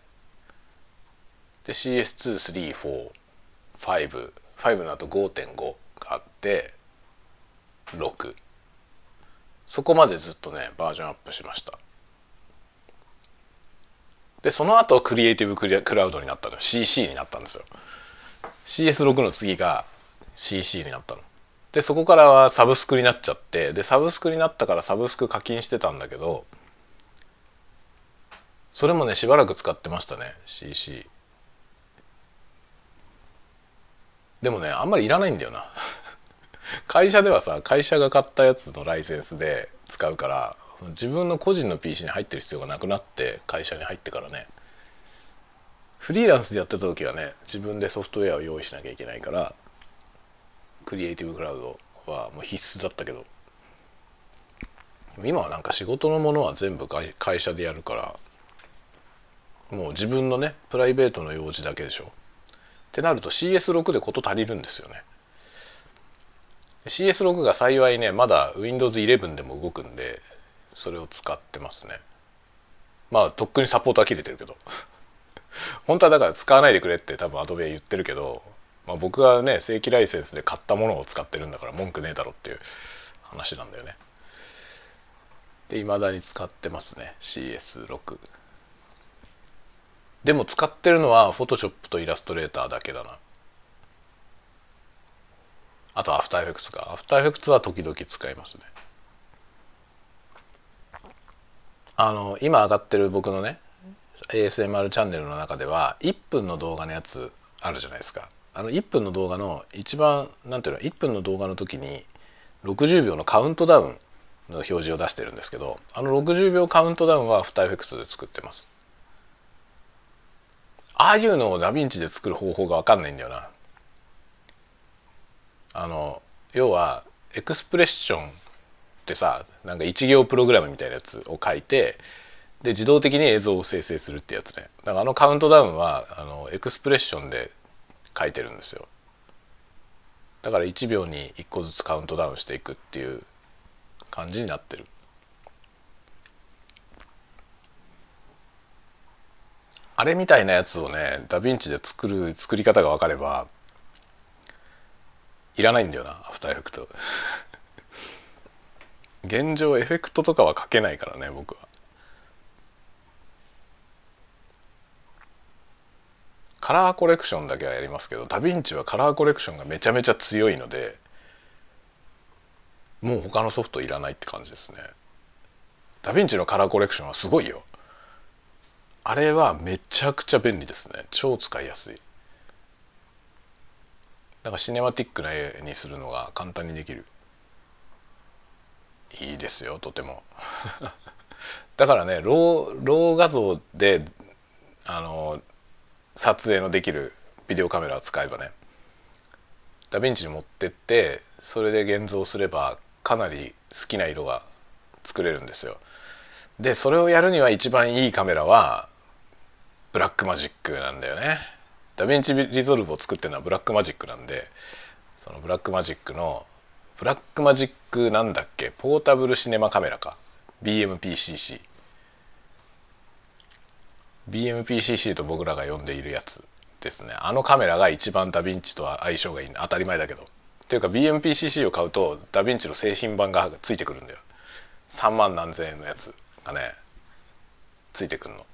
で CS23455 の後5.5があって6そこまでずっとねバージョンアップしました。でその後クリエイティブクラウドになったの。CC になったんですよ。CS6 の次が CC になったの。でそこからはサブスクになっちゃってでサブスクになったからサブスク課金してたんだけどそれもねしばらく使ってましたね CC でもねあんまりいらないんだよな。会社ではさ会社が買ったやつのライセンスで使うから自分の個人の PC に入ってる必要がなくなって会社に入ってからね。フリーランスでやってた時はね自分でソフトウェアを用意しなきゃいけないからクリエイティブクラウドはもう必須だったけど今はなんか仕事のものは全部会社でやるからもう自分のねプライベートの用事だけでしょ。ってなると CS6 で事足りるんですよね。CS6 が幸いねまだ Windows11 でも動くんでそれを使ってますね。まあとっくにサポートは切れてるけど。本当はだから使わないでくれって多分アドベは言ってるけど、まあ、僕はね正規ライセンスで買ったものを使ってるんだから文句ねえだろっていう話なんだよね。で未だに使ってますね CS6 でも使ってるのはフォトショップとイラストレーターだけだな。あとアフターエフェクツか。アフターエフェクツは時々使いますね。あの今上がってる僕のね ASMR チャンネルの中では1分の動画のやつあるじゃないですか。あの1分の動画の一番なんていうの1分の動画の時に60秒のカウントダウンの表示を出してるんですけどあの60秒カウントダウンはアフターエフェクツで作ってます。ああいうのをダヴィンチで作る方法が分かんないんだよな。あの要はエクスプレッションってさなんか一行プログラムみたいなやつを書いてで自動的に映像を生成するってやつね。だからあのカウントダウンはあのエクスプレッションで書いてるんですよ。だから1秒に1個ずつカウントダウンしていくっていう感じになってる。あれみたいなやつをねダヴィンチで作る作り方が分かればいらないんだよな After Effects。現状エフェクトとかは書けないからね僕は。カラーコレクションだけはやりますけどダヴィンチはカラーコレクションがめちゃめちゃ強いのでもう他のソフトいらないって感じですね。ダヴィンチのカラーコレクションはすごいよ。あれはめちゃくちゃ便利ですね。超使いやすい。なんかシネマティックな絵にするのが簡単にできる。いいですよとても。だからねロー画像であの撮影のできるビデオカメラを使えばね。ダヴィンチに持ってってそれで現像すればかなり好きな色が作れるんですよ。でそれをやるには一番いいカメラは Blackmagic なんだよね。 DaVinci Resolve を作ってるのは Blackmagic なんでその Blackmagic の Blackmagic なんだっけ？ポータブルシネマカメラか。BMPCC BMPCC と僕らが呼んでいるやつですね。あのカメラが一番ダヴィンチとは相性がいい。当たり前だけど。っていうか BMPCC を買うとダヴィンチの製品版がついてくるんだよ。3万何千円のやつがねついてくるの。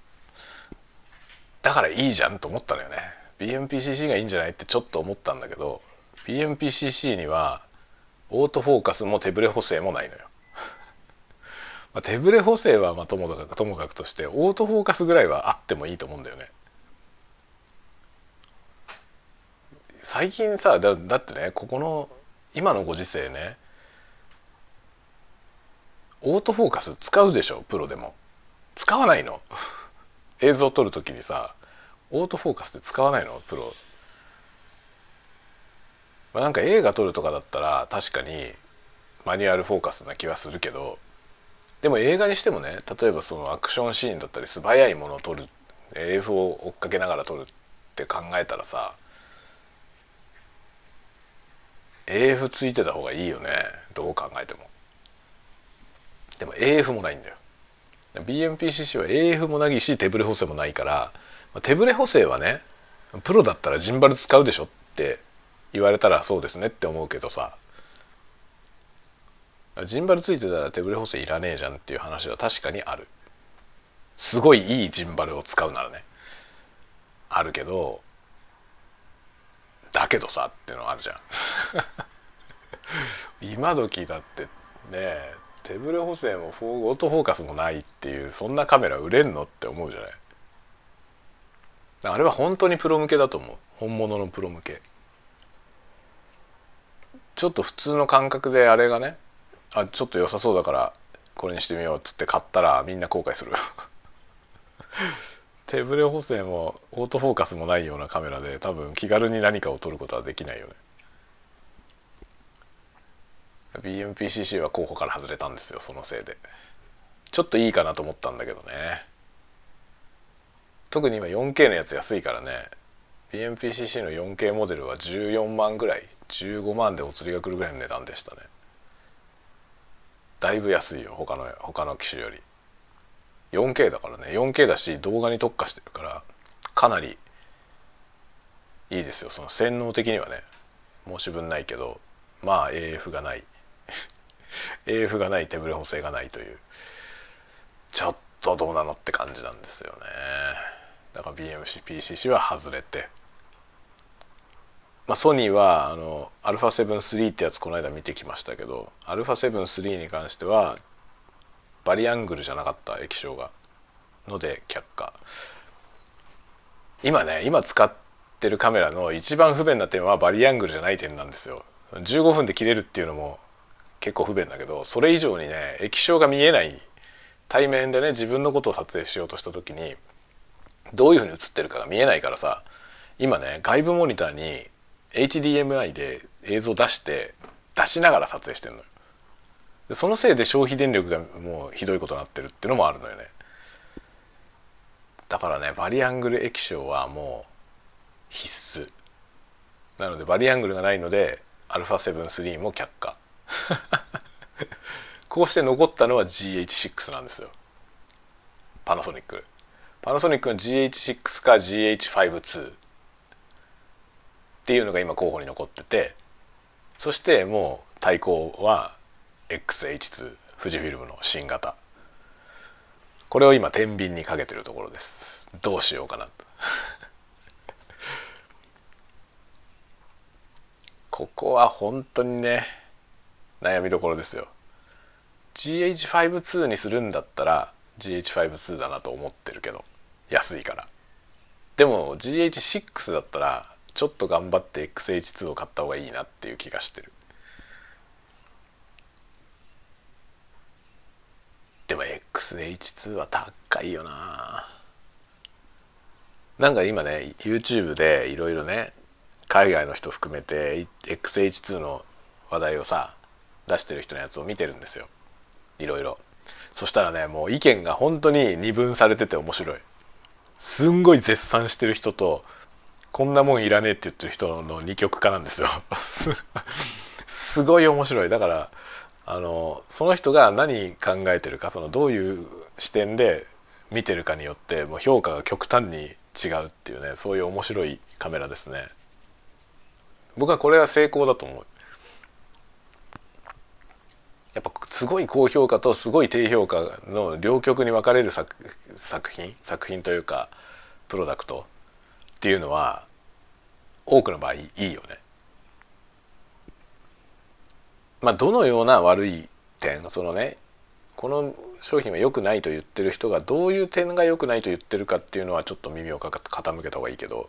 だからいいじゃんと思ったのよね。BMPCC がいいんじゃないってちょっと思ったんだけど BMPCC にはオートフォーカスも手ブレ補正もないのよ。まあ、手ブレ補正はまあともかくともかくとしてオートフォーカスぐらいはあってもいいと思うんだよね。最近さだだってねここの今のご時世ねオートフォーカス使うでしょプロでも。使わないの。映像撮る時にさオートフォーカスで使わないのプロ。まあ、なんか映画撮るとかだったら確かにマニュアルフォーカスな気はするけどでも映画にしてもね例えばそのアクションシーンだったり素早いものを撮る AF を追っかけながら撮るって考えたらさ AF ついてた方がいいよね。どう考えても。でも AF もないんだよ。BMPCC は AF もないし手ブレ補正もないから手ブレ補正はねプロだったらジンバル使うでしょって言われたらそうですねって思うけどさ。ジンバルついてたら手ブレ補正いらねえじゃんっていう話は確かにある。すごいいいジンバルを使うならね。あるけどだけどさっていうのあるじゃん。今時だってね手ブレ補正もフォオートフォーカスもないっていうそんなカメラ売れんのって思うじゃない？あれは本当にプロ向けだと思う。本物のプロ向け。ちょっと普通の感覚であれがねあちょっと良さそうだからこれにしてみようっつって買ったらみんな後悔する。手ブレ補正もオートフォーカスもないようなカメラで多分気軽に何かを撮ることはできないよね。BMPCC は候補から外れたんですよそのせいで。ちょっといいかなと思ったんだけどね。特に今 4K のやつ安いからね。BMPCC の 4K モデルは14万ぐらい15万でお釣りが来るぐらいの値段でしたね。だいぶ安いよ他の他の機種より。4K だからね。4K だし動画に特化してるからかなりいいですよ。その性能的にはね。申し分ないけどまあ AF がない。AF がない手ブレ補正がないという。ちょっとどうなのって感じなんですよね。だから BMCPCC は外れて。まあ、ソニーはあの α7-3 ってやつこの間見てきましたけど α7-3 に関してはバリアングルじゃなかった液晶が。ので却下。今ね今使ってるカメラの一番不便な点はバリアングルじゃない点なんですよ。15分で切れるっていうのも結構不便だけどそれ以上にね液晶が見えない対面でね自分のことを撮影しようとした時にどういうふうに映ってるかが見えないからさ今ね外部モニターに HDMI で映像出して出しながら撮影してるのよ。そのせいで消費電力がもうひどいことになってるっていうのもあるのよね。だからねバリアングル液晶はもう必須。なのでバリアングルがないので α7-3 も却下。こうして残ったのは GH6 なんですよ。パナソニックパナソニックの GH6 か GH52 っていうのが今候補に残っててそしてもう対抗は XH2 富士フィルムの新型。これを今天秤にかけてるところです。どうしようかなと。ここは本当にね悩みどころですよ。GH52 にするんだったら GH52 だなと思ってるけど安いから。でも GH6 だったらちょっと頑張って XH2 を買った方がいいなっていう気がしてる。でも XH2 は高いよな。なんか今ね YouTube でいろいろね海外の人含めて XH2 の話題をさ出してる人のやつを見てるんですよ。いろいろ。そしたらねもう意見が本当に二分されてて面白い。すんごい絶賛してる人とこんなもんいらねえって言ってる人の二極化なんですよ。すごい面白い。だからあのその人が何考えてるかそのどういう視点で見てるかによってもう評価が極端に違うっていうねそういう面白いカメラですね。僕はこれは成功だと思う。やっぱすごい高評価とすごい低評価の両極に分かれる作品作品というかプロダクトっていうのは多くの場合いいよね。まあどのような悪い点そのねこの商品は良くないと言ってる人がどういう点が良くないと言ってるかっていうのはちょっと耳を傾けた方がいいけど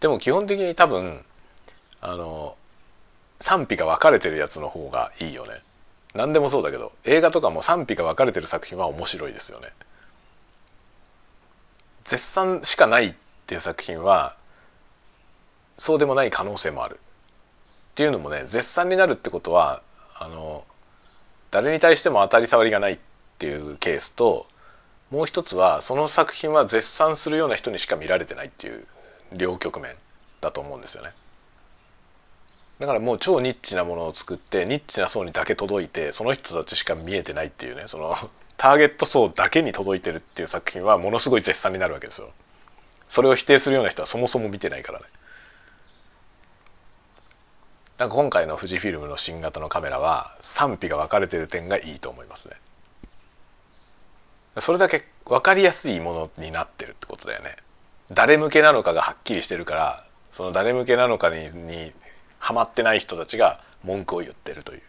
でも基本的に多分あの賛否が分かれてるやつの方がいいよね。何でもそうだけど映画とかも賛否が分かれてる作品は面白いですよね。絶賛しかないっていう作品はそうでもない可能性もあるっていうのもね絶賛になるってことはあの誰に対しても当たり障りがないっていうケースともう一つはその作品は絶賛するような人にしか見られてないっていう両局面だと思うんですよね。だからもう超ニッチなものを作ってニッチな層にだけ届いてその人たちしか見えてないっていうねそのターゲット層だけに届いてるっていう作品はものすごい絶賛になるわけですよ。それを否定するような人はそもそも見てないからね。なんか今回の富士フィルムの新型のカメラは賛否が分かれてる点がいいと思いますね。それだけ分かりやすいものになってるってことだよね。誰向けなのかがはっきりしてるからその誰向けなのかににハマってない人たちが文句を言ってるという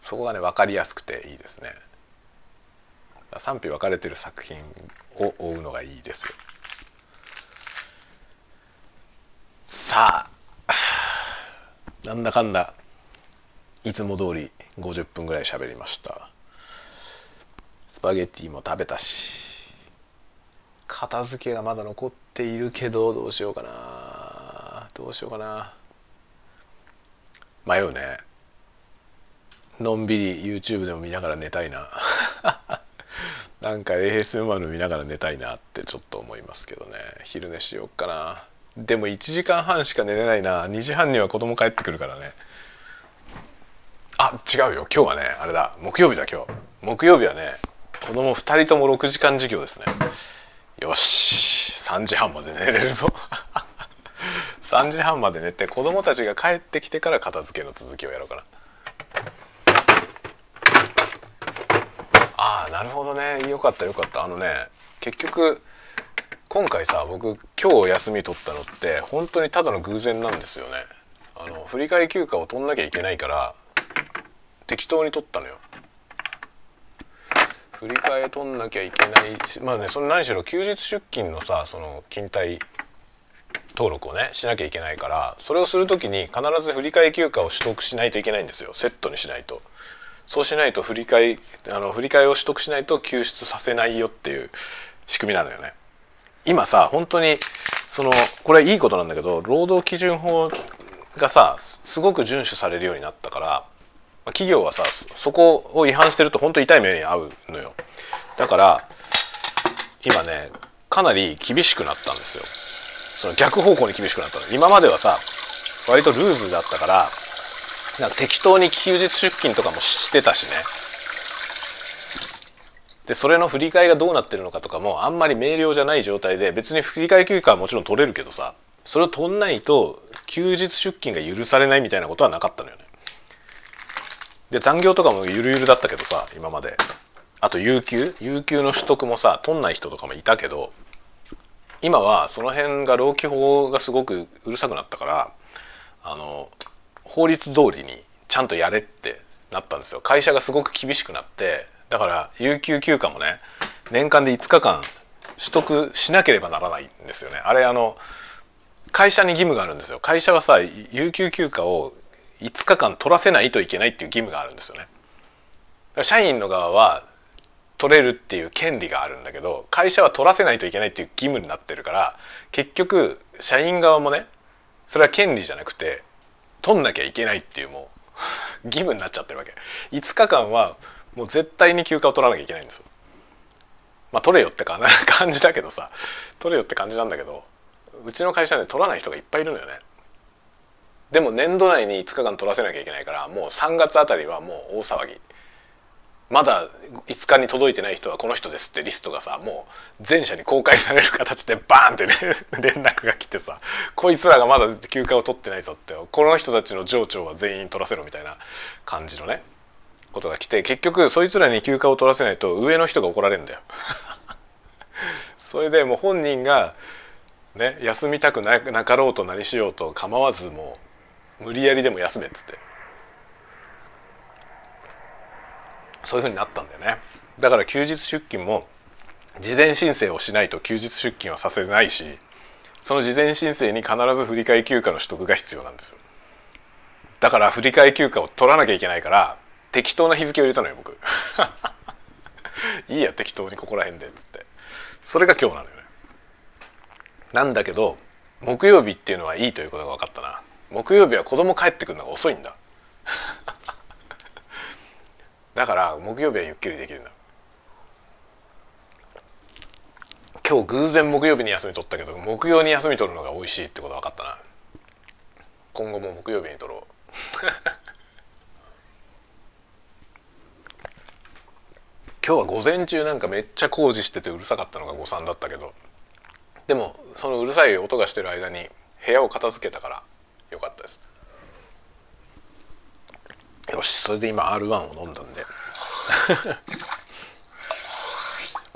そこがね分かりやすくていいですね。賛否分かれてる作品を追うのがいいですよ。さあなんだかんだいつも通り50分ぐらい喋りました。スパゲッティも食べたし片付けがまだ残っているけどどうしようかな。どうしようかな。迷うね。のんびり YouTube でも見ながら寝たいな。なんか ASMR 見ながら寝たいなってちょっと思いますけどね。昼寝しよっかな。でも1時間半しか寝れないな。2時半には子供帰ってくるからね。あ違うよ。今日はねあれだ。木曜日だ今日。木曜日はね子供2人とも6時間授業ですね。よし。3時半まで寝れるぞ。3時半まで寝て子供たちが帰ってきてから片付けの続きをやろうかな。ああなるほどね。よかったよかった。あのね結局今回さ僕今日休み取ったのって本当にただの偶然なんですよね。あの振り替休暇を取んなきゃいけないから適当に取ったのよ。振り替え取んなきゃいけないしまあねその何しろ休日出勤のさその勤怠登録をねしなきゃいけないからそれをする時に必ず振り替休暇を取得しないといけないんですよ。セットにしないと。そうしないと振り替あの振り替を取得しないと救出させないよっていう仕組みなのよね。今さ本当にそのこれいいことなんだけど労働基準法がさすごく遵守されるようになったから企業はさそこを違反してると本当痛い目に遭うのよ。だから今ねかなり厳しくなったんですよ。その逆方向に厳しくなったの。今まではさ割とルーズだったからなんか適当に休日出勤とかもしてたしね。でそれの振り替えがどうなってるのかとかもあんまり明瞭じゃない状態で別に振り替え休暇はもちろん取れるけどさそれを取んないと休日出勤が許されないみたいなことはなかったのよね。で残業とかもゆるゆるだったけどさ今まで。あと有給？有給の取得もさ取んない人とかもいたけど今はその辺が労基法がすごくうるさくなったからあの法律通りにちゃんとやれってなったんですよ。会社がすごく厳しくなってだから有給休暇もね年間で5日間取得しなければならないんですよね。あれあの会社に義務があるんですよ。会社はさ有給休暇を5日間取らせないといけないっていう義務があるんですよね。社員の側は取れるっていう権利があるんだけど会社は取らせないといけないっていう義務になってるから結局社員側もねそれは権利じゃなくて取んなきゃいけないっていうもう 義務になっちゃってるわけ。5日間はもう絶対に休暇を取らなきゃいけないんですよ。まあ取れよって 感じだけどさ取れよって感じなんだけどうちの会社で取らない人がいっぱいいるのよね。でも年度内に5日間取らせなきゃいけないからもう3月あたりはもう大騒ぎまだ5日に届いてない人はこの人ですってリストがさもう全社に公開される形で バーンってね 連絡が来てさこいつらがまだ休暇を取ってないぞってこの人たちの上長は全員取らせろみたいな感じのねことが来て結局そいつらに休暇を取らせないと上の人が怒られるんだよ。それでもう本人がね休みたくなかろうと何しようと構わずもう無理やりでも休めっつって。そういうふうになったんだよね。だから休日出勤も事前申請をしないと休日出勤はさせないしその事前申請に必ず振り替休暇の取得が必要なんですよ。だから振り替休暇を取らなきゃいけないから適当な日付を入れたのよ僕。いいや適当にここら辺でっつって。それが今日なのよね。なんだけど木曜日っていうのはいいということが分かったな。木曜日は子供帰ってくるのが遅いんだ。だから木曜日はゆっくりできるんだ。今日偶然木曜日に休み取ったけど木曜に休み取るのが美味しいってこと分かったな。今後も木曜日に取ろう。今日は午前中なんかめっちゃ工事しててうるさかったのが誤算だったけどでもそのうるさい音がしてる間に部屋を片付けたからよかったです。よしそれで今 R1 を飲んだんで。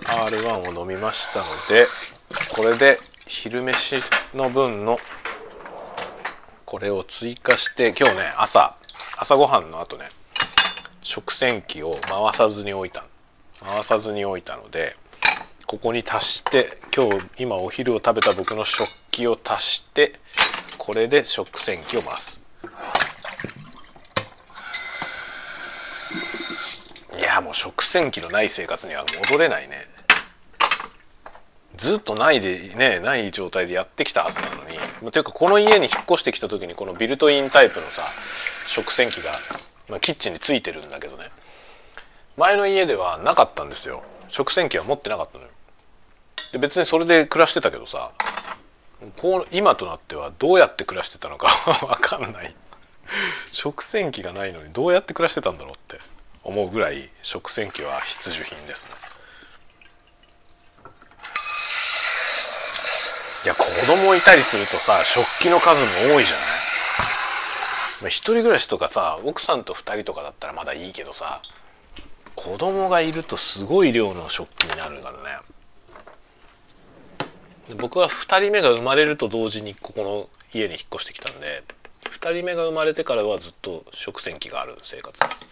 R1 を飲みましたのでこれで昼飯の分のこれを追加して今日ね朝朝ごはんの後ね食洗機を回さずに置いた回さずに置いたのでここに足して今日今お昼を食べた僕の食器を足してこれで食洗機を回す。いやもう食洗機のない生活には戻れないね。ずっとないでねない状態でやってきたはずなのに。というかこの家に引っ越してきた時にこのビルトインタイプのさ食洗機が、まあ、キッチンについてるんだけどね。前の家ではなかったんですよ。食洗機は持ってなかったのよ。で別にそれで暮らしてたけどさこう今となってはどうやって暮らしてたのか わかんない。食洗機がないのにどうやって暮らしてたんだろうって思うぐらい食洗機は必需品ですね。いや子供いたりするとさ食器の数も多いじゃない。まあ、一人暮らしとかさ奥さんと2人とかだったらまだいいけどさ子供がいるとすごい量の食器になるからね。僕は2人目が生まれると同時にここの家に引っ越してきたんで2人目が生まれてからはずっと食洗機がある生活です。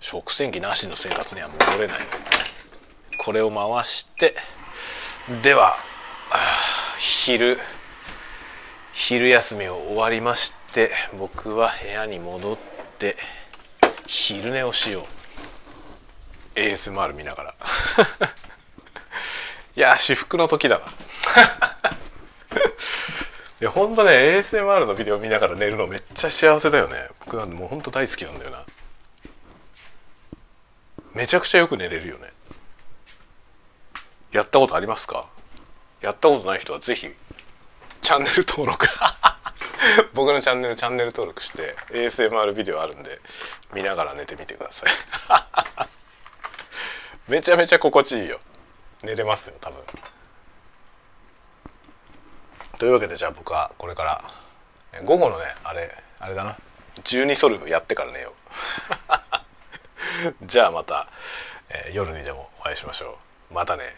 食洗機なしの生活には戻れない。これを回してでは昼。昼休みを終わりまして僕は部屋に戻って昼寝をしよう。ASMR 見ながら。いや至福の時だな。いやほんとね ASMR のビデオ見ながら寝るのめっちゃ幸せだよね。僕はもうほんと大好きなんだよな。めちゃくちゃよく寝れるよね。やったことありますか？やったことない人は是非チャンネル登録。僕のチャンネルチャンネル登録して ASMR ビデオあるんで見ながら寝てみてください。めちゃめちゃ心地いいよ。寝れますよ多分。というわけでじゃあ僕はこれから午後のねあれあれだな。12ソルブやってから寝よう。じゃあまた、えー、夜にでもお会いしましょう。またね。